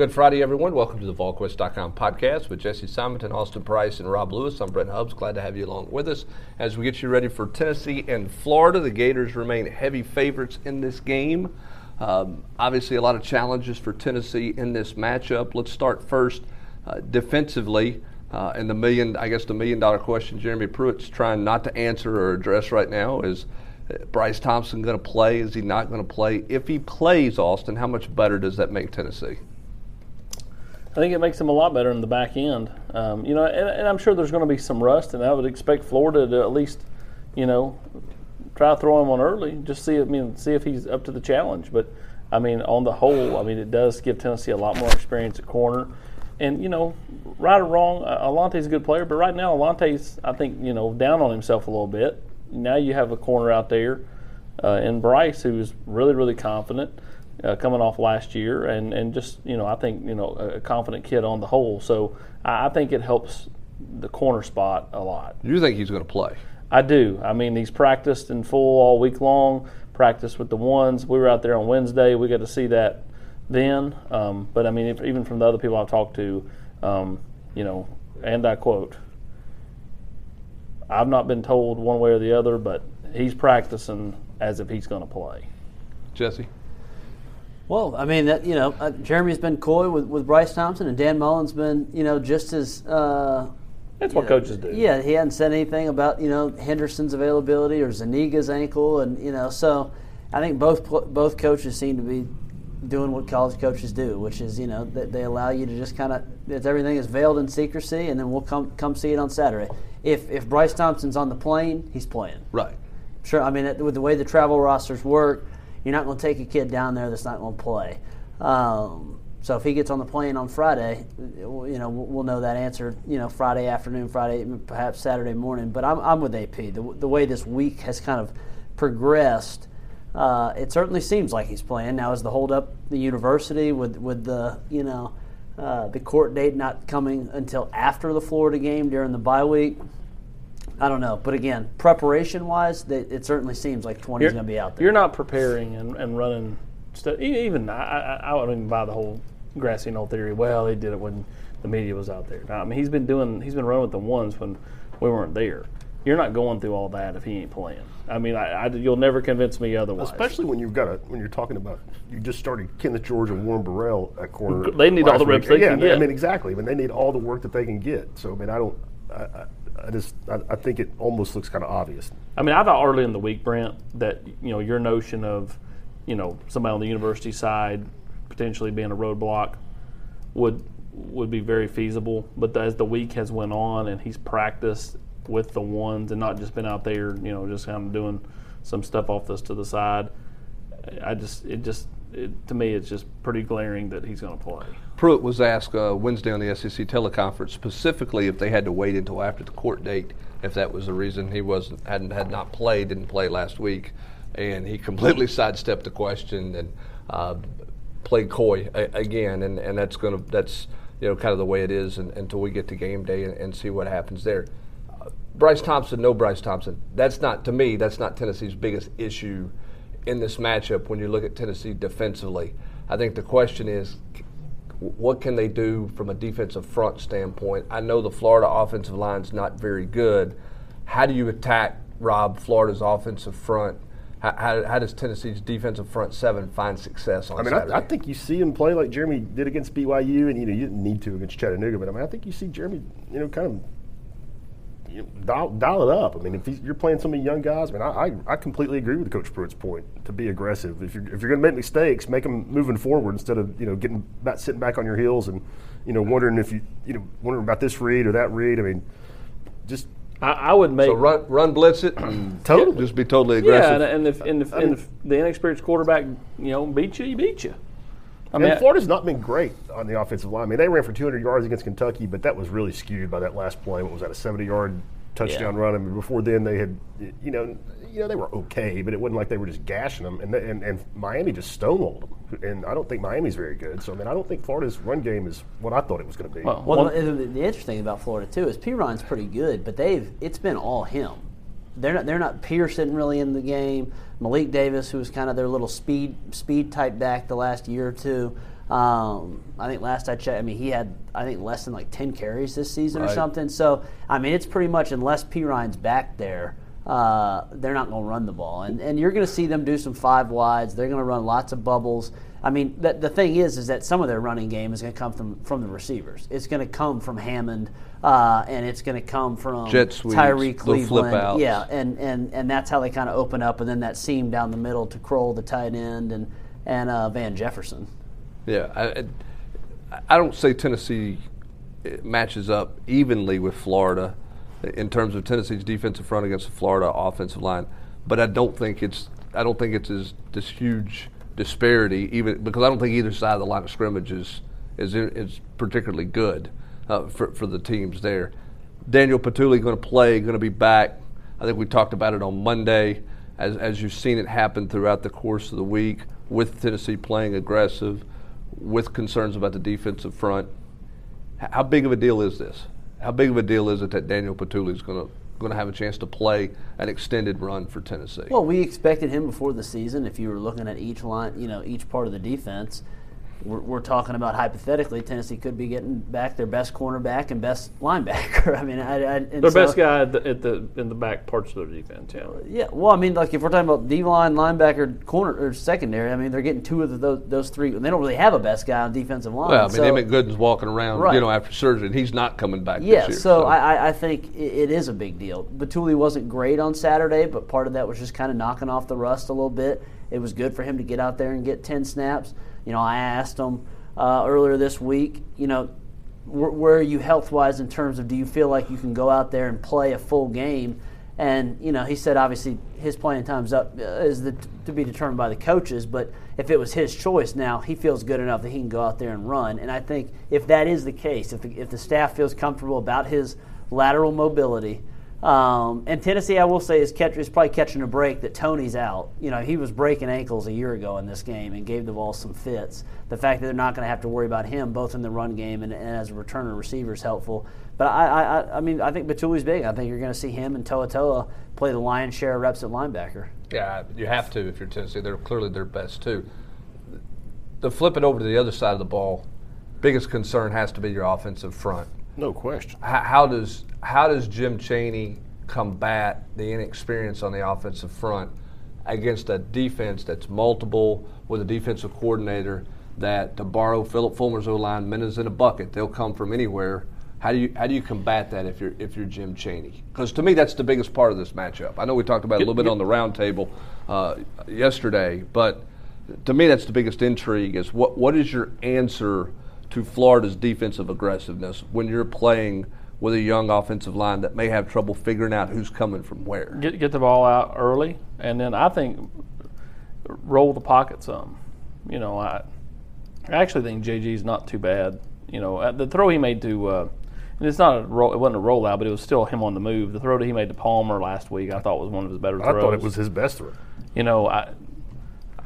Good Friday, everyone. Welcome to the VolQuest.com podcast with Jesse Simonton, Austin Price, and Rob Lewis. I'm Brent Hubbs. Glad to have you along with us as we get you ready for Tennessee and Florida. The Gators remain heavy favorites in this game. Um, obviously, a lot of challenges for Tennessee in this matchup. Let's start first uh, defensively. Uh, and the million, I guess, the million dollar question Jeremy Pruitt's trying not to answer or address right now is uh, Bryce Thompson going to play? Is he not going to play? If he plays, Austin, how much better does that make Tennessee? I think it makes them a lot better in the back end. Um, you know, and, and, I'm sure there's going to be some rust, and I would expect Florida to at least, you know, try throw him on early, just see. I mean, see if he's up to the challenge. But I mean, on the whole, I mean, it does give Tennessee a lot more experience at corner. And you know, right or wrong, uh, Alontae's a good player, but right now Alontae's, I think, you know, down on himself a little bit. Now you have a corner out there, uh, and Bryce, who's really, really confident uh, coming off last year, and, and just you know I think you know a confident kid on the whole. So I, I think it helps the corner spot a lot. You think he's going to play? I do. I mean, he's practiced in full all week long. Practiced with the ones. We were out there on Wednesday. We got to see that then. Um, but I mean, if, even from the other people I've talked to, um, you know, and I quote, I've not been told one way or the other, but he's practicing as if he's going to play. Jesse. Well, I mean that you know uh, Jeremy's been coy with, with Bryce Thompson, and Dan Mullen's been you know just as. Uh, That's what know, coaches do. Yeah, he hadn't said anything about you know Henderson's availability or Zuniga's ankle, and you know so I think both both coaches seem to be doing what college coaches do, which is you know that they allow you to just kind of everything is veiled in secrecy, and then we'll come come see it on Saturday. If if Bryce Thompson's on the plane, he's playing. Right. Sure. I mean, with the way the travel rosters work you're not going to take a kid down there that's not going to play. Um, so if he gets on the plane on Friday, you know we'll know that answer. You know Friday afternoon, Friday perhaps Saturday morning. But I'm, I'm with AP. The, the way this week has kind of progressed, uh, it certainly seems like he's playing now. Is the hold up the university with with the you know uh, the court date not coming until after the Florida game during the bye week? I don't know, but again, preparation wise, it certainly seems like 20 is going to be out there. You're not preparing and, and running stuff. Even I, I, I wouldn't even buy the whole grassy knoll theory. Well, he did it when the media was out there. Now, I mean, he's been doing, he's been running with the ones when we weren't there. You're not going through all that if he ain't playing. I mean, I, I, you'll never convince me otherwise. Especially when you've got a when you're talking about you just started Kenneth George and Warren Burrell at corner. They need all the reps week. they yeah, can get. I mean, exactly. I mean, they need all the work that they can get. So, I mean, I don't. I, I just I, I think it almost looks kind of obvious. I mean, I thought early in the week, Brent, that you know your notion of you know somebody on the university side potentially being a roadblock would would be very feasible. But as the week has went on and he's practiced with the ones and not just been out there, you know, just kind of doing some stuff off this to the side, I just it just it, to me, it's just pretty glaring that he's going to play. Pruitt was asked uh, Wednesday on the SEC teleconference specifically if they had to wait until after the court date, if that was the reason he wasn't hadn't had not played, didn't play last week, and he completely sidestepped the question and uh, played coy a- again, and, and that's going to that's you know kind of the way it is and, until we get to game day and, and see what happens there. Uh, Bryce Thompson, no Bryce Thompson. That's not to me. That's not Tennessee's biggest issue in this matchup when you look at Tennessee defensively. I think the question is what can they do from a defensive front standpoint? I know the Florida offensive line is not very good. How do you attack, Rob, Florida's offensive front? How, how, how, does Tennessee's defensive front seven find success on I mean, Saturday? I, I, think you see him play like Jeremy did against BYU, and you know you didn't need to against Chattanooga, but I mean I think you see Jeremy, you know, kind of you know, dial, dial it up. I mean, if you're playing so many young guys, I mean, I, I, I, completely agree with Coach Pruitt's point to be aggressive. If you're if you're going to make mistakes, make them moving forward instead of you know getting back, sitting back on your heels and you know wondering if you you know wondering about this read or that read. I mean, just I, I, would make so run run blitz it totally just be totally aggressive. Yeah, and, and if and if, and if the inexperienced quarterback you know beat you, he beats you. I mean, and Florida's not been great on the offensive line. I mean, they ran for 200 yards against Kentucky, but that was really skewed by that last play. What was that? A 70-yard touchdown yeah. run. I mean, before then they had, you know, you know they were okay, but it wasn't like they were just gashing them. And and, and Miami just stonewalled them. And I don't think Miami's very good. So I mean, I don't think Florida's run game is what I thought it was going to be. Well, well the, the, interesting thing about Florida too is Perine's pretty good, but they've it's been all him. They're not they're not Pearson really in the game. Malik Davis, who was kind of their little speed speed type back the last year or two. Um, I think last I checked, I mean, he had I think less than like ten carries this season or something. So I mean, it's pretty much unless Perine's back there, uh, they're not going to run the ball, and and you're going to see them do some five wides. They're going to run lots of bubbles. I mean, the, the thing is, is that some of their running game is going to come from from the receivers. It's going to come from Hammond, uh, and it's going to come from Jet sweeps, Tyrie Cleveland. Yeah, and, and and that's how they kind of open up, and then that seam down the middle to Krull, the tight end, and and uh, Van Jefferson. Yeah, I, I- don't say Tennessee uh, matches up evenly with Florida in terms of Tennessee's defensive front against the Florida offensive line, but I don't think it's I don't think it's as this huge disparity even because I don't think either side of the line of scrimmage is is, is particularly good uh, for for the teams there. Daniel Bituli going to play, going to be back. I think we talked about it on Monday, as, as you've seen it happen throughout the course of the week with Tennessee playing aggressive, with concerns about the defensive front. How big of a deal is this? How big of a deal is it that Daniel Bituli is going to going to have a chance to play an extended run for Tennessee? Well, we expected him before the season. If you were looking at each line, you know, each part of the defense, we're, we're talking about hypothetically, Tennessee could be getting back their best cornerback and best linebacker. I mean, I, I, and Their so- best guy at the, at the in the back parts of their defense. Yeah. Yeah, well, I mean, like if we're talking about D line, linebacker, corner, or secondary, I mean, they're getting two of the, those, those three. And they don't really have a best guy on defensive line. well, I mean, so, Emmett Gooden's walking around, Right. you know, after surgery, and he's not coming back Yeah, this year. so, I, I- I think i- it is a big deal. Bituli wasn't great on Saturday, but part of that was just kind of knocking off the rust a little bit. It was good for him to get out there and get 10 snaps. You know, I asked him uh, earlier this week, you know, where, are you health wise in terms of do you feel like you can go out there and play a full game? And you know, he said obviously his playing time's up uh, is the, to be determined by the coaches. But if it was his choice now, he feels good enough that he can go out there and run. And I think if that is the case, if the, if the staff feels comfortable about his lateral mobility, um, and Tennessee, I will say, is, catch, is probably catching a break that Toney's out. You know, he was breaking ankles a year ago in this game and gave the ball some fits. The fact that they're not going to have to worry about him both in the run game and, and as a returner receiver is helpful. But I, I, I- I mean, I think Bituli's big. I think you're going to see him and To'oTo'o play the lion's share of reps at linebacker. Yeah, you have to if you're Tennessee. They're clearly their best too. To flip it over to the other side of the ball, biggest concern has to be your offensive front. No question. How, how does how does Jim Chaney combat the inexperience on the offensive front against a defense that's multiple with a defensive coordinator that, to borrow Philip Fulmer's O line, men is in a bucket. They'll come from anywhere. How do you how do you combat that if you're if you're Jim Chaney? Because to me, that's the biggest part of this matchup. I know we talked about it a little bit on the roundtable uh, yesterday, but to me, that's the biggest intrigue: is what what is your answer to Florida's defensive aggressiveness when you're playing with a young offensive line that may have trouble figuring out who's coming from where? Get get the ball out early, and then I think roll the pocket some. You know, I I actually think JG's not too bad. You know, uh, the throw he made to. Uh, and it's not a roll, it wasn't a rollout, but it was still him on the move. The throw that he made to Palmer last week, I thought was one of his better I throws. I thought it was his best throw. you know, I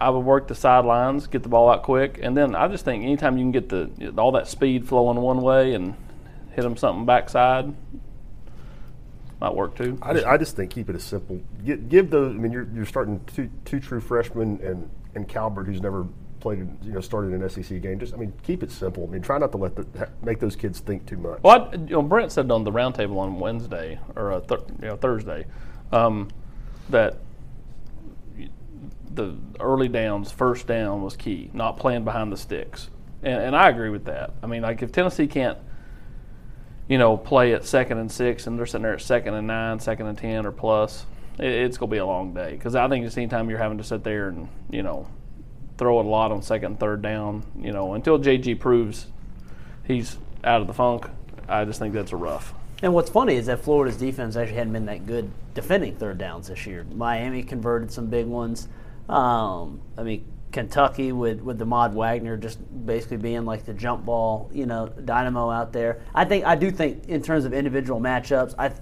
I would work the sidelines, get the ball out quick, and then I just think anytime you can get the all that speed flowing one way and hit them something backside, might work too. I, I just think keep it as simple. Give, give those. I mean, you're, you're starting two, two true freshmen and and Calvert, who's never played, you know, started an SEC game. Just, I mean, keep it simple. I mean, try not to let the, make those kids think too much. Well, I, you know, Brent said on the roundtable on Wednesday or uh, th- you know, Thursday um, that the early downs, first down was key, not playing behind the sticks, and, and I agree with that. I mean, like if Tennessee can't, you know, play at second and six, and they're sitting there at second and nine, second and ten or plus, it, it's going to be a long day. Because I think just anytime you're having to sit there and you know throw it a lot on second and third down, you know, until JG proves he's out of the funk, I just think that's a rough. And what's funny is that Florida's defense actually hadn't been that good defending third downs this year. Miami converted some big ones. Um, I mean, Kentucky with with the Mod Wagner just basically being like the jump ball, you know, dynamo out there. I think I do think in terms of individual matchups, I.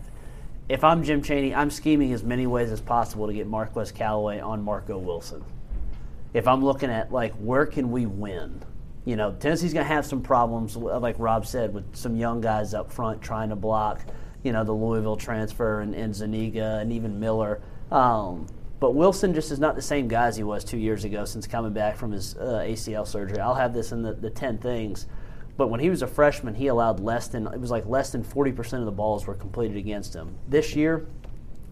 If I'm Jim Chaney, I'm scheming as many ways as possible to get Marquez Callaway on Marco Wilson. If I'm looking at like where can we win, you know, Tennessee's going to have some problems, like Rob said, with some young guys up front trying to block, you know, the Louisville transfer and, and Zuniga and even Miller. Um, But Wilson just is not the same guy as he was two years ago since coming back from his uh, ACL surgery. I'll have this in the, the 10 things. But when he was a freshman, he allowed less than, it was like less than 40% of the balls were completed against him. This year,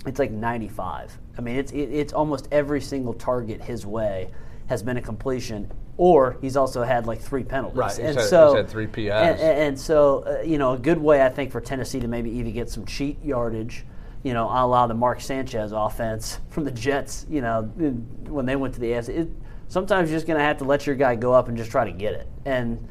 it's like 95. I mean, it's, it, it's almost every single target his way has been a completion, or he's also had like three penalties. Right, he's and had- so, he's had three PIs. And, and so, uh, you know, a good way I think for Tennessee to maybe either get some cheat yardage, you know, a la the Mark Sanchez offense from the Jets, you know, when they went to the AFC. It, sometimes you're just going to have to let your guy go up and just try to get it. And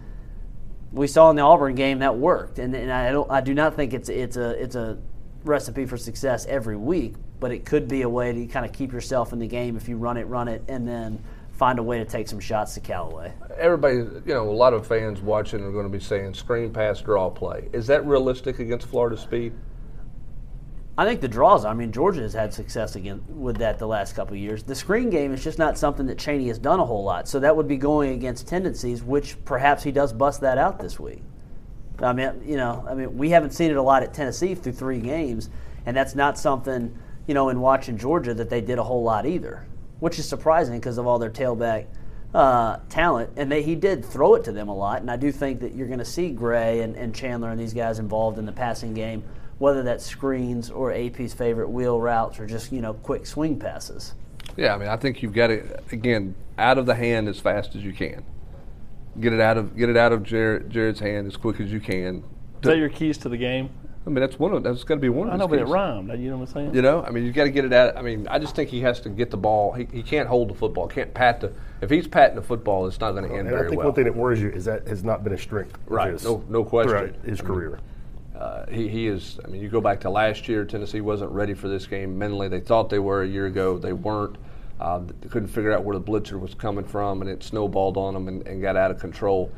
we saw in the Auburn game that worked, and, and I don't, I do not think it's it's a it's a recipe for success every week, but it could be a way to kind of keep yourself in the game if you run it, run it, and then find a way to take some shots to Callaway. Everybody, you know, a lot of fans watching are going to be saying screen pass, draw play. Is that realistic against Florida speed? I think the draws. I mean, Georgia has had success again with that the last couple of years. The screen game is just not something that Chaney has done a whole lot. So that would be going against tendencies, which perhaps he does bust that out this week. I mean, you know, I mean, we haven't seen it a lot at Tennessee through three games, and that's not something, you know, in watching Georgia that they did a whole lot either, which is surprising because of all their tailback uh, talent. And they, he did throw it to them a lot, and I do think that you're going to see Gray and, and Chandler and these guys involved in the passing game, whether that's screens or AP's favorite wheel routes or just you know quick swing passes. Yeah, I mean, I think you've got to again out of the hand as fast as you can. Get it out of get it out of Jared, Jared's hand as quick as you can. Is that your keys to the game? I mean, that's one of that's got to be one of I know, but it rhymed. You know what I'm saying? You know, I mean, you got to get it out. I mean, I just think he has to get the ball. He, he can't hold the football. Can't pat the. If he's patting the football, it's not going to end And I think well. one thing that worries you is that has not been a strength. Right. No- no question. Throughout his career. Uh, he, he is. I mean, you go back to last year. Tennessee wasn't ready for this game mentally. They thought they were a year ago. They weren't. Uh, they couldn't figure out where the blitzer was coming from, and it snowballed on them and, and got out of control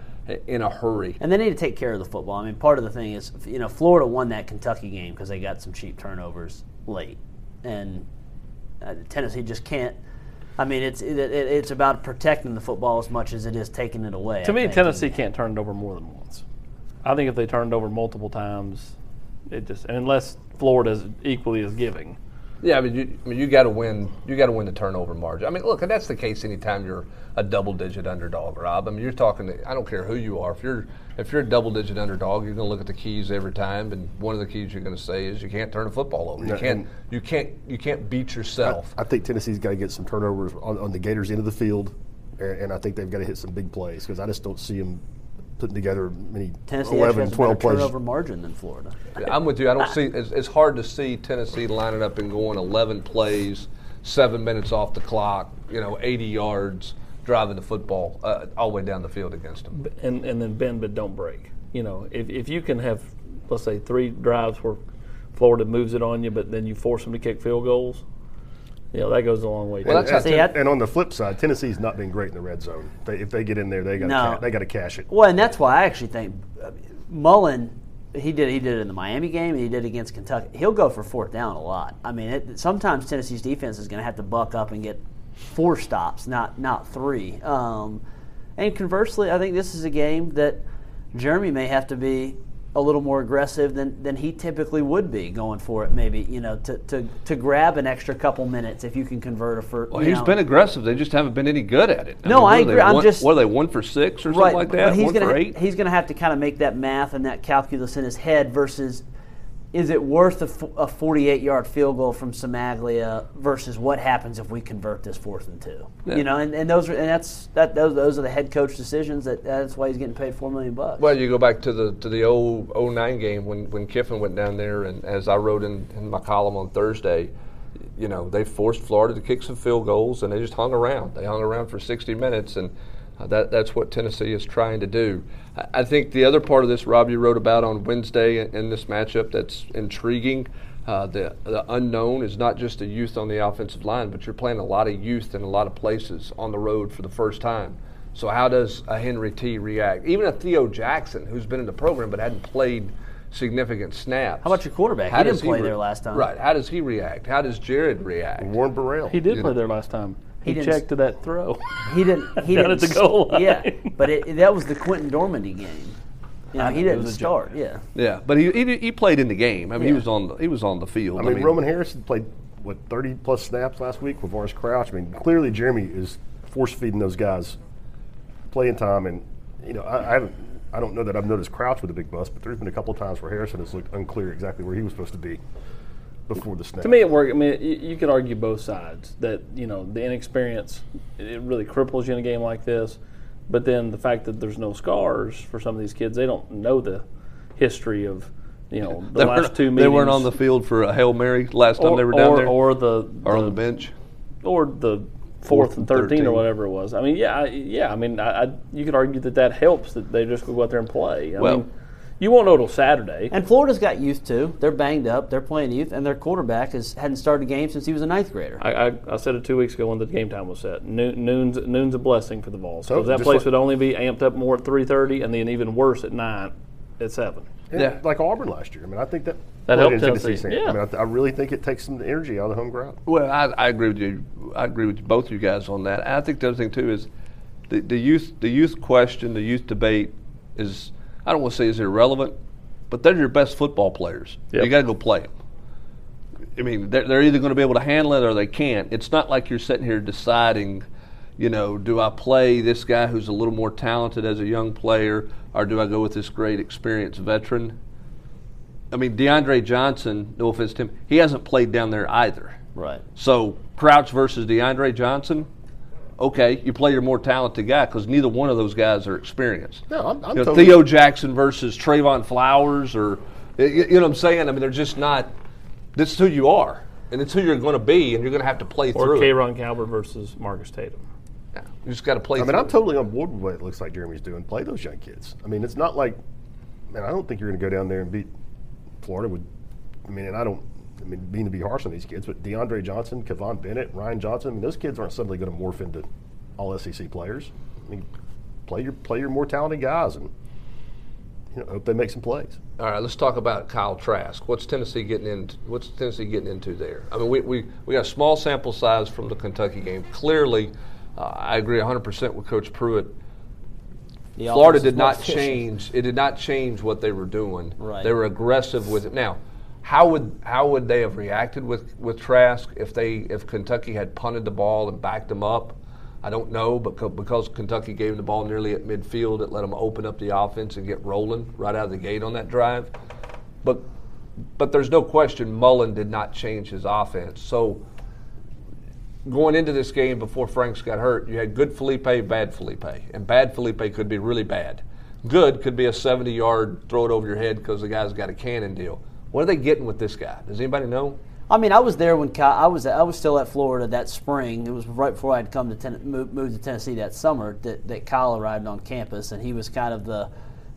in a hurry. And they need to take care of the football. I mean, part of the thing is, you know, Florida won that Kentucky game because they got some cheap turnovers late, and uh, Tennessee just can't. I mean, it's it, it, it's about protecting the football as much as it is taking it away. To I me, think. Tennessee can't turn it over more than once. I think if they turned over multiple times, it just and unless Florida's equally as giving. Yeah, I mean, you, I mean, you got to win. You got to win the turnover margin. I mean, look, and that's the case anytime you're a double-digit underdog, Rob. I mean, you're talking. To, I don't care who you are. If you're if you're a double-digit underdog, you're going to look at the keys every time, and one of the keys you're going to say is you can't turn a football over. You can't. You can't. You can't beat yourself. I think Tennessee's got to get some turnovers on, on the Gators' end of the field, and, and I think they've got to hit some big plays because I just don't see them putting together many Tennessee actually 11, has a 12 better plays. turnover margin than Florida. I'm with you. I don't see. It's, it's hard to see Tennessee lining up and going 11 plays, seven minutes off the clock. You know, 80 yards, driving the football uh, all the way down the field against them. and and then bend but don't break. You know, if if you can have let's say three drives where Florida moves it on you, but then you force them to kick field goals, you know that goes a long way. Well, too. that's how See, and on the flip side, Tennessee's not been great in the red zone. They, if they get in there, they got No. ca- they got to cash it. Well, and that's why I actually think uh, Mullen. He did. He did it in the Miami game, and he did it against Kentucky. He'll go for fourth down a lot. I mean, it, sometimes Tennessee's defense is going to have to buck up and get four stops, not not three. Um, and conversely, I think this is a game that Jeremy may have to be a little more aggressive than, than he typically would be going for it. Maybe you know to, to, to grab an extra couple minutes if you can convert a first. Well, he's been aggressive. They just haven't been any good at it. No, what I agree. I'm one- just- what are they one for six or something like that? He's one gonna for eight. he's gonna have to kind of make that math and that calculus in his head versus is it worth a 48 yard field goal from Cimaglia versus what happens if we convert this fourth and two? Yeah. You know, and, and those are and that's that those, those are the head coach decisions. That that's why he's getting paid four million bucks. Well, you go back to the to the 0, 09 game when, when Kiffin went down there, and as I wrote in, in my column on Thursday, you know they forced Florida to kick some field goals, and they just hung around. They hung around for 60 minutes, and uh, that that's what Tennessee is trying to do. I, I think the other part of this, Rob, you wrote about on Wednesday in, in this matchup that's intriguing. Uh, the the unknown is not just the youth on the offensive line, but you're playing a lot of youth in a lot of places on the road for the first time. So how does a Henry T react? Even a Theo Jackson, who's been in the program but hadn't played significant snaps. How about your quarterback? How He didn't play there last time. Right. How does he react? How does Jared react? Warren Burrell. he did you play know. there last time. He, He checked to that throw. he didn't. He didn't at the goal line. Yeah, but it, that was the Quinten Dormady game. You know, he didn't was joke. start. Yeah. Yeah, but he, he he played in the game. I mean, he was on the, he was on the field. I mean, Roman Harris had played what 30 plus snaps last week with Morris Crouch. I mean, clearly Jeremy is force feeding those guys playing time, and you know, I, I haven't. I don't know that I've noticed Crouch with a big bust, but there's been a couple of times where Harrison has looked unclear exactly where he was supposed to be before the snap. To me, it worked. I mean, you, you could argue both sides that you know the inexperience it really cripples you in a game like this, but then the fact that there's no scars for some of these kids, they don't know the history of you know the They last weren't, two meetings. they weren't on the field for a hail mary last time or, they were down or, there, or the, or on the bench. or the Fourth fourth and and thirteen 13. or whatever it was. I mean, yeah, I- yeah. I mean, I, I, you could argue that that helps that they just go out there and play. I Well- mean, you won't know till Saturday. And Florida's got youth too. They're banged up. They're playing youth, and their quarterback has hadn't started a game since he was a ninth grader. I, I, I said it two weeks ago when the game time was set. Noon, noon's noon's a blessing for the Vols So, because that place like- would only be amped up more at three thirty, and then even worse at nine, at seven. Yeah. like Auburn last year. I mean, I think that That played helped in Tennessee. Yeah. I mean, I, I really think it takes some energy out of the home crowd. Well, I, I agree with you. I agree with both of you guys on that. I think the other thing too is the, the youth the youth question, the youth debate is I don't want to say is irrelevant, but they're your best football players. Yep. You got to go play them. I mean, they're, they're either going to be able to handle it or they can't. It's not like you're sitting here deciding, you know, do I play this guy who's a little more talented as a young player, or do I go with this great experienced veteran? I mean, DeAndre Johnson, no offense to him, he hasn't played down there either. Right. So Crouch versus DeAndre Johnson, okay, you play your more talented guy because neither one of those guys are experienced. No, I'm, I'm You know, totally. Theo Jackson versus Trevon Flowers, or you, you know what I'm saying? I mean, they're just not. This is who you are, and it's who you're going to be, and you're going to have to play Or through. K. it. Calvert versus Marcus Tatum. Yeah, You just got to play. I mean, I'm it. totally on board with what it looks like Jeremy's doing. Play those young kids. I mean, it's not like, man, I don't think you're going to go down there and beat Florida with. I mean, and I don't. I mean, being to be harsh on these kids, but DeAndre Johnson, Kivon Bennett, Ryan Johnson. I mean, those kids aren't suddenly going to morph into all SEC players. I mean, play your play your more talented guys, and you know, hope they make some plays. All right, let's talk about Kyle Trask. What's Tennessee getting into? What's Tennessee getting into there? I mean, we, we, we got a small sample size from the Kentucky game. Clearly, uh, I agree 100% with Coach Pruitt. The Florida did not efficient. change. It did not change what they were doing. Right. They were aggressive with it. Now, how would how would they have reacted with, with Trask if they if Kentucky had punted the ball and backed them up? I don't know, but because Kentucky gave the ball nearly at midfield, it let them open up the offense and get rolling right out of the gate on that drive. But but there's no question Mullen did not change his offense. So going into this game before Franks got hurt, you had good Feleipe, bad Feleipe, and bad Feleipe could be really bad. Good could be a 70-yard throw it over your head because the guy's got a cannon deal. What are they getting with this guy? Does anybody know? I mean, I was there when Kyle, I was I was still at Florida that spring. It was right before I had come to ten, move, moved to Tennessee that summer that, that Kyle arrived on campus, and he was kind of the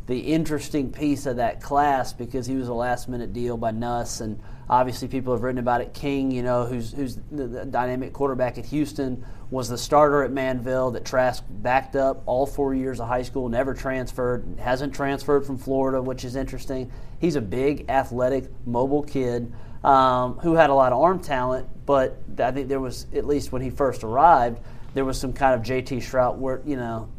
the interesting piece of that class because he was a last minute deal by Nuss, and obviously people have written about it. King, you know, who's who's the, the dynamic quarterback at Houston, was the starter at Manvel that Trask backed up all four years of high school, never transferred, hasn't transferred from Florida, which is interesting. He's a big, athletic, mobile kid um, who had a lot of arm talent, but I think there was at least when he first arrived, there was some kind of JT Shrout where you know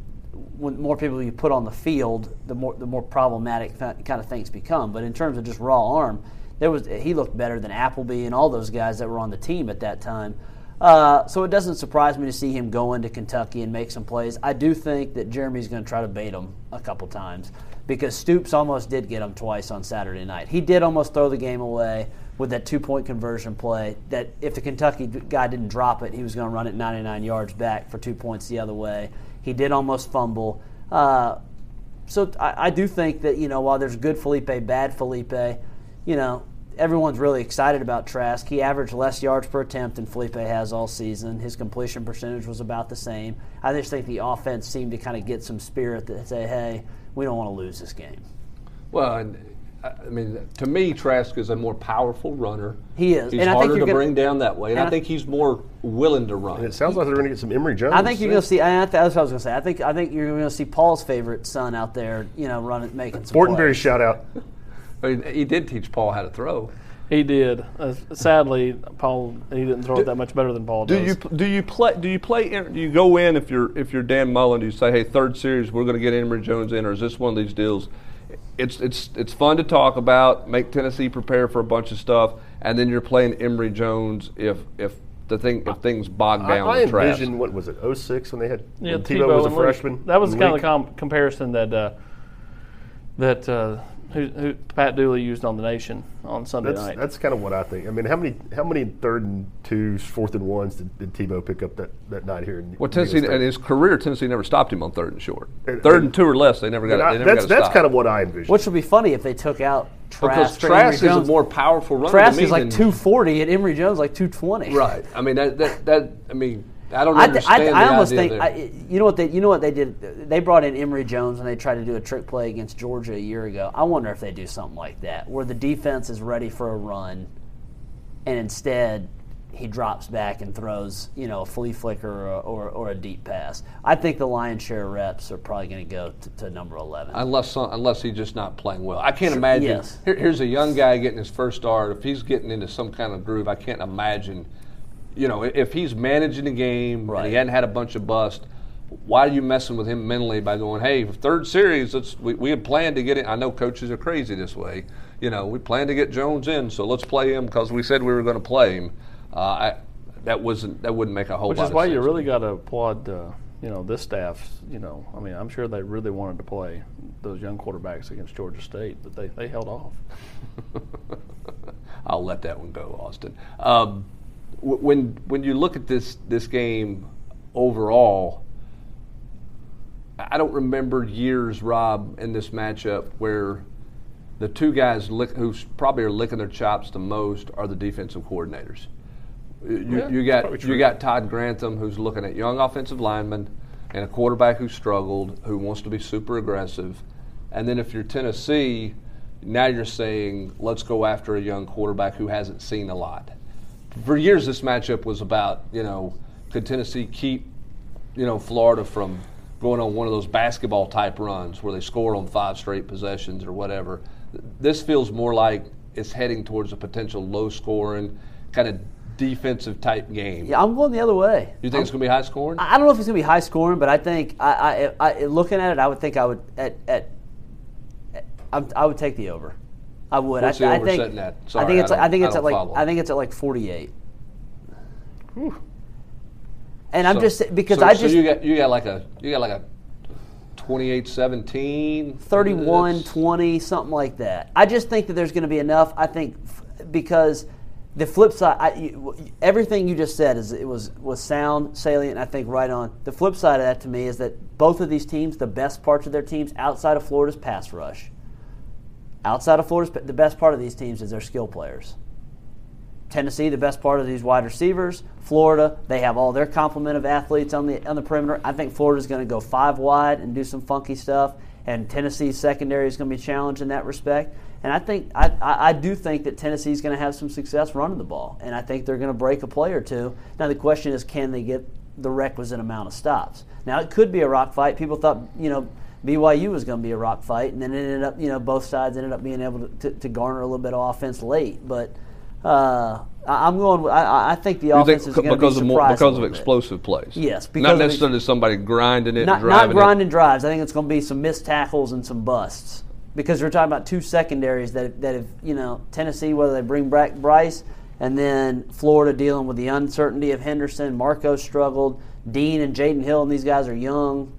when more people you put on the field, the more the more problematic kind of things become. But in terms of just raw arm, there was he looked better than Appleby and all those guys that were on the team at that time. Uh, so it doesn't surprise me to see him go into Kentucky and make some plays. I do think that Jeremy's going to try to bait him a couple times because Stoops almost did get him twice on Saturday night. He did almost throw the game away with that two point conversion play. That if the Kentucky guy didn't drop it, he was going to run it 99 yards back for two points the other way. He did almost fumble. Uh, so I, I do think that you know while there's good Feleipe, bad Feleipe, you know everyone's really excited about Trask. He averaged less yards per attempt than Feleipe has all season. His completion percentage was about the same. I just think the offense seemed to kind of get some spirit that say, hey, we don't want to lose this game. Well, and, I I mean, to me, Trask is a more powerful runner. He is. He's And I think harder to gonna- bring down that way, and, and I I- think he's more willing to run. And it sounds like they're going to get some Emory Jones. I think you're going to see. I, that's what I was going to say. I think I think you're going to see Paul's favorite son out there, you know, running, making some. Fortenberry plays. shout out. I mean, he did teach Paul how to throw. He did. Uh, sadly, Paul he didn't throw it that much better than Paul Do does. you do you play do you play do you go in if you're if you're Dan Mullen do you say hey third series we're going to get Emory Jones in or is this one of these deals it's it's it's fun to talk about, make Tennessee prepare for a bunch of stuff, and then you're playing Emory Jones if if the thing if things bog down. I with Trask. envisioned what was it 06 when they had Yeah, when Tebow, was a freshman. That was and kind of the com- comparison that uh, that uh, who, who Pat Dooley used on the Nation on Sunday That's night. that's kind of what I think. I mean, how many how many third and twos, fourth and ones did, did Tebow pick up that, that night here? In Well, Tennessee State? in his career, Tennessee never stopped him on third and short. And- Third and- and two or less, they never got. And I- they never that's got that's kind of what I envisioned. Which would be funny if they took out because Trask. or Emory Trask is a more powerful runner. Trask to is like 240 and Emory Jones like 220. Right. I mean that that, that I mean I don't I, understand. I, the I almost think. I, you know what they you know what they did they brought in Emory Jones and they tried to do a trick play against Georgia a year ago. I wonder if they do something like that where the defense is ready for a run and instead he drops back and throws you know a flea flicker or, a- or, or a deep pass. I think the lion's share of reps are probably going to go to, number 11. unless some, unless he's just not playing well. I can't imagine. yes. Here, here's a young guy getting his first start. If he's getting into some kind of groove, I can't imagine. You know, if he's managing the game and he hadn't had a bunch of bust, why are you messing with him mentally by going, "Hey, third series, let's we, we had planned to get it." I know coaches are crazy this way. You know, we planned to get Jones in, so let's play him because we said we were going to play him. Uh, I, that wasn't that wouldn't make a whole Which lot is of why sense. you really got to applaud, uh, you know, this staff. You know, I mean, I'm sure they really wanted to play those young quarterbacks against Georgia State, but they, they held off. I'll let that one go, Austin. Um, w- when when you look at this this game overall, I don't remember years, Rob, in this matchup where the two guys lick, who probably are licking their chops the most are the defensive coordinators. You, Yeah, you got you got Todd Grantham who's looking at young offensive linemen and a quarterback who struggled, who wants to be super aggressive. And then if you're Tennessee, now you're saying let's go after a young quarterback who hasn't seen a lot. For years, this matchup was about you know could Tennessee keep you know Florida from going on one of those basketball type runs where they score on five straight possessions or whatever. This feels more like it's heading towards a potential low scoring kind of defensive type game. yeah, I'm going the other way. You think it's going to be high scoring? I don't know if it's going to be high scoring, but I think I, I, I looking at it, I would think I would at at, I, I would take the over. I would. What's I, the I over think, at? I think it's I I, think it's don't at like follow. I think it's at like 48. And I'm So- just because so- I so just you got you got like a you got like a 28-17 31, That's- 20, something like that. I just think that there's going to be enough. I think f- because the flip side, I, you, everything you just said is it was was sound, salient. I think right on. The flip side of that to me is that both of these teams, the best parts of their teams outside of Florida's pass rush, outside of Florida, the best part of these teams is their skill players. Tennessee, the best part of these wide receivers. Florida, they have all their complement of athletes on the on the perimeter. I think Florida's going to go five wide and do some funky stuff, and Tennessee's secondary is going to be challenged in that respect. And I think I, I, do think that Tennessee's going to have some success running the ball, and I think they're going to break a play or two. Now the question is, can they get the requisite amount of stops? Now it could be a rock fight. People thought you know BYU was going to be a rock fight, and then it ended up you know both sides ended up being able to, to, to garner a little bit of offense late, but. Uh, I- I'm going. I, I- think the offense think is going to be because of more, because of little bit. explosive plays? Yes, because not ex- necessarily somebody grinding it, Not, not grinding it. drives. I think it's going to be some missed tackles and some busts because we're talking about two secondaries that that have you know Tennessee whether they bring back Bryce and then Florida dealing with the uncertainty of Henderson. Marco struggled. Dean and Jaydon Hill and these guys are young.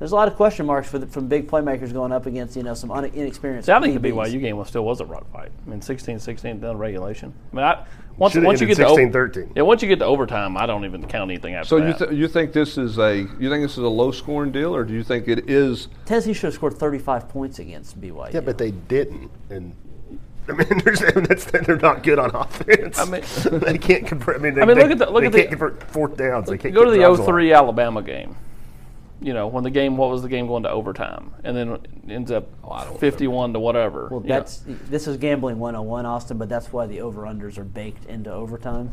There's a lot of question marks for the, from big playmakers going up against you know some un, inexperienced. See, I think the BYU game was still was a rock fight. I mean, 16-16 done regulation. I mean, I, once once you get ended to o- 16-13. yeah, once you get to overtime, I don't even count anything after that. So you th- you think this is a you think this is a low scoring deal, or do you think it is? Tennessee should have scored 35 points against BYU. Yeah, but they didn't. And I mean, that's, they're not good on offense. I mean- they can't convert. I mean, they, I mean, look at the- look they at the- fourth downs. They can't Go to the drives alive. 03 Alabama game. You know, when the game, what was the game going to overtime? And then ends up Oh, I don't 51 to whatever. Well, you know. that's this is gambling 101, Austin, but that's why the over unders are baked into overtime.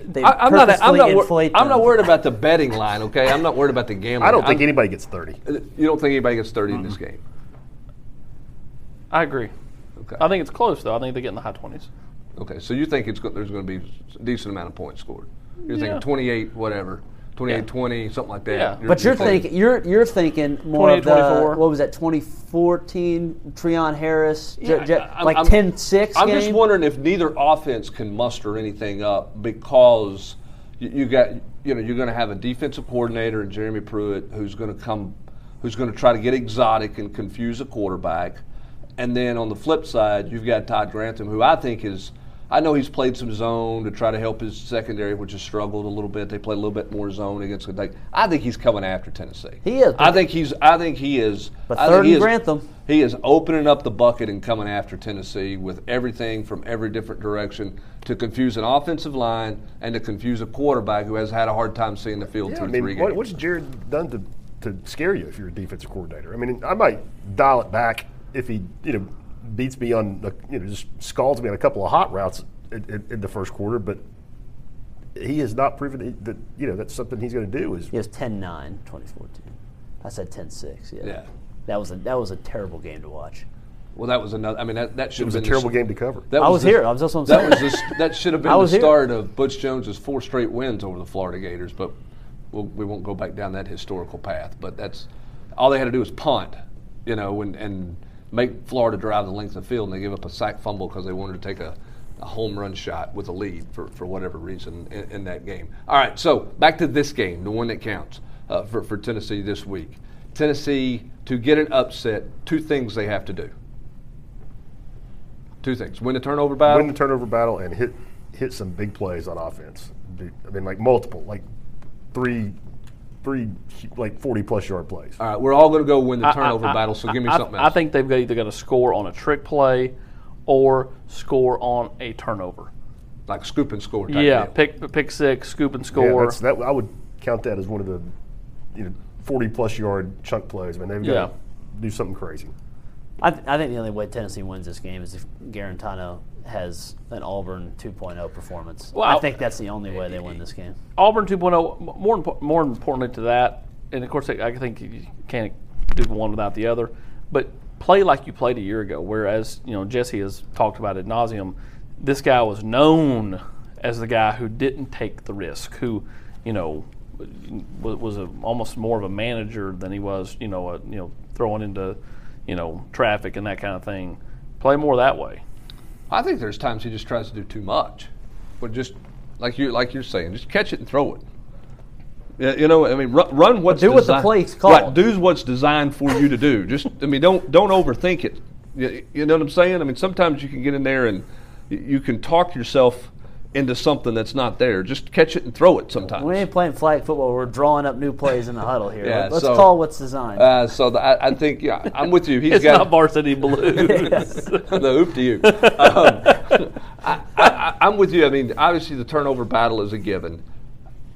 They I, I'm not. I'm not. wor- inflate I'm not worried about the betting line. Okay, I'm not worried about the gambling. I don't think I'm- anybody gets 30. Uh, you don't think anybody gets 30 in this game? I agree. Okay. I think it's close, though. I think they get in the high 20s. Okay, so you think it's go- there's going to be a decent amount of points scored? You're Yeah. thinking 28, whatever, 28-20, something like that. Yeah. But you're playing- thinking you're you're thinking more of the what was that 2014 Treon Harris J- Yeah, J- I'm- like I'm- 10-6 I'm game. just wondering if neither offense can muster anything up because you, you got you know you're going to have a defensive coordinator and Jeremy Pruitt who's going to come who's going to try to get exotic and confuse a quarterback, and then on the flip side you've got Todd Grantham who I think is. I know he's played some zone to try to help his secondary, which has struggled a little bit. They play a little bit more zone against Kentucky. I think he's coming after Tennessee. He is, I think he's. I think he is. But I think third he and Grantham. he is opening up the bucket and coming after Tennessee with everything from every different direction to confuse an offensive line and to confuse a quarterback who has had a hard time seeing the field Yeah, through I mean, three games. what's Jared done to, to scare you if you're a defensive coordinator? I mean, I might dial it back if he, you know, beats me on, the, you know, just scalds me on a couple of hot routes in, in, in the first quarter, but he has not proven that, that, you know, that's something he's going to do. Is He was 10-9 2014. I said 10-6. Yeah. Yeah. That was a that was a terrible game to watch. well, that was another. I mean, that, that should it was a terrible the, game to cover. That I was the- here. I was just on That was saying. the, that should have been the was here. start of Butch Jones's four straight wins over the Florida Gators, but we'll, we won't go back down that historical path. But that's all they had to do was punt, you know, and, and make Florida drive the length of the field, and they give up a sack fumble because they wanted to take a, a home run shot with a lead for, for whatever reason in, in that game. All right, so back to this game, the one that counts uh, for, for Tennessee this week. Tennessee, to get an upset, two things they have to do. Two things: win the turnover battle. Win the turnover battle and hit hit some big plays on offense. I mean, like multiple, like three, three, like forty plus yard plays. All right, we're all going to go win the turnover I- battle. So I- give me I- something I else. think they've either got to score on a trick play or score on a turnover. like scoop and score. Type Yeah, deal. pick pick six, scoop and Yeah, score. that's, that I would count that as one of the, you know, forty plus yard chunk plays. I mean, they've got Yeah. to do something crazy. I, th- I think the only way Tennessee wins this game is if Guarantano has an Auburn 2.0 performance. Well, I think that's the only way they win this game. Auburn 2.0. m- More more importantly to that, and of course I think you can't do one without the other. But play like you played a year ago. Whereas you know Jesse has talked about ad nauseum. This guy was known as the guy who didn't take the risk, who you know was, was a, almost more of a manager than he was you know a, you know throwing into you know traffic and that kind of thing. Play more that way. I think there's times he just tries to do too much, but just like you like you're saying, just catch it and throw it. Yeah, you know, I mean, run, run what's do what the desi- play's called. Right, do what's designed for you to do. Just, I mean, don't don't overthink it. You, you know what I'm saying? I mean, sometimes you can get in there and you can talk yourself into something that's not there. Just catch it and throw it sometimes. We ain't playing flag football. We're drawing up new plays in the huddle here. Yeah, Let's so- call what's designed. Uh, so the, I, I think yeah, I'm with you. He's It's got not varsity blue. the hoop to you. Um, I, I, I'm with you. I mean, obviously the turnover battle is a given.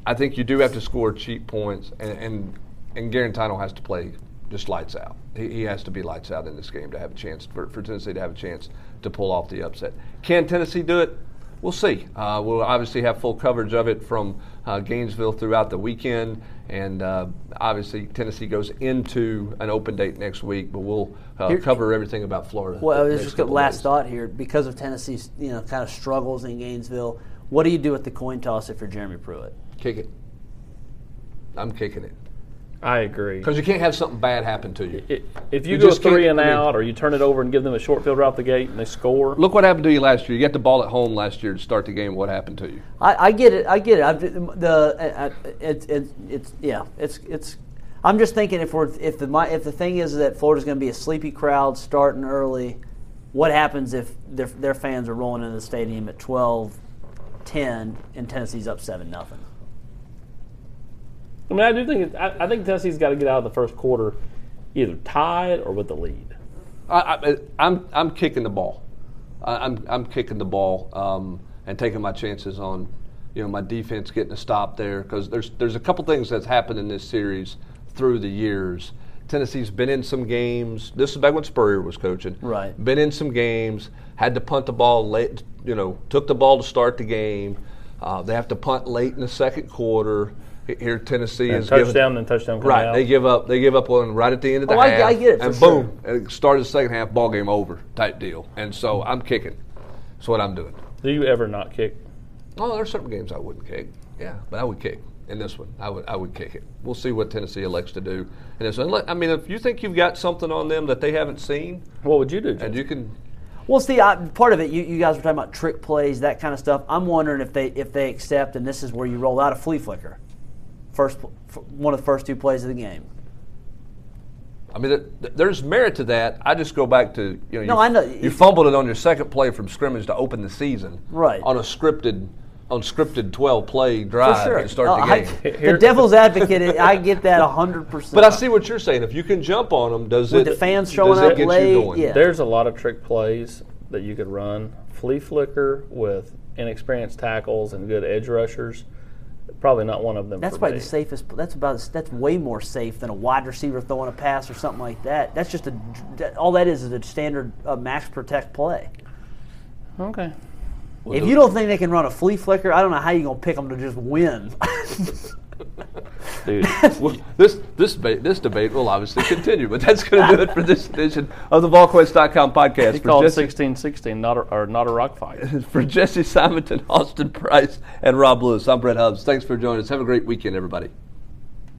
I think you do have to score cheap points, and and, and Guarantano has to play just lights out. He, he has to be lights out in this game to have a chance for, for Tennessee to have a chance to pull off the upset. Can Tennessee do it? We'll see. Uh, we'll obviously have full coverage of it from uh, Gainesville throughout the weekend, and uh, obviously Tennessee goes into an open date next week. But we'll uh, Here- cover everything about Florida. Well, next just got last days. thought here because of Tennessee's you know kind of struggles in Gainesville. What do you do with the coin toss if you're Jeremy Pruitt? Kick it. I'm kicking it I agree. because you can't have something bad happen to you. I- If you, You go just three and I mean- out, or you turn it over and give them a short field right out the gate and they score, Look what happened to you last year. You got the ball at home last year to start the game. What happened to you? I, I get it. I get it. I've, the uh, it, it, it's yeah. It's it's. I'm just thinking if we're if the my, if the thing is that Florida's going to be a sleepy crowd starting early, what happens if their, their fans are rolling into the stadium at 12, 10, and Tennessee's up seven nothing? I mean, I do think it, I, I think Tennessee's got to get out of the first quarter either tied or with the lead. I, I, I'm I'm kicking the ball. I, I'm I'm kicking the ball um, and taking my chances on, you know, my defense getting a stop there because there's there's a couple things that's happened in this series through the years. Tennessee's been in some games. This is back when Spurrier was coaching. Right. Been in some games. Had to punt the ball late. You know, took the ball to start the game. Uh, they have to punt late in the second quarter. Here, Tennessee is given- touchdown and touchdown. coming Right, out. they give up. They give up one right at the end of the Oh, half. I get it, for and sure. boom, it started the second half, ball game over type deal. And so I'm kicking. That's what I'm doing. Do you ever not kick? Oh, there's certain games I wouldn't kick. Yeah, but I would kick. in this one. I would I would kick it. We'll see what Tennessee elects to do in this one. I mean, if you think you've got something on them that they haven't seen, What would you do? and you can Well, see, I, part of it, you, you guys were talking about trick plays, that kind of stuff. I'm wondering if they if they accept, and this is where you roll out a flea flicker, first one of the first two plays of the game. I mean, th- there's merit to that. I just go back to you know. No, you, I know. You fumbled it on your second play from scrimmage to open the season. Right. On a scripted, on scripted 12 play drive For sure. to start No, the game. Here- the devil's advocate, I get that 100%. but I see what you're saying. If you can jump on them, does With it? the fans showing does up it get late, you going? yeah. There's a lot of trick plays that you could run. Flea flicker with inexperienced tackles and good edge rushers. Probably not one of them. That's for probably me. the safest. That's about. That's way more safe than a wide receiver throwing a pass or something like that. That's just a. that- All that is is a standard uh, max protect play. Okay. Well, If the- you don't think they can run a flea flicker, I don't know how you're gonna pick them to just win. Dude. Well, this this debate, this debate will obviously continue, but that's going to do it for this edition of the VolQuest.com podcast. He For called Jesse- 16-16 not a, or not a rock fight. For Jesse Simonton, Austin Price, and Rob Lewis, I'm Brett Hubbs. Thanks for joining us. Have a great weekend, everybody.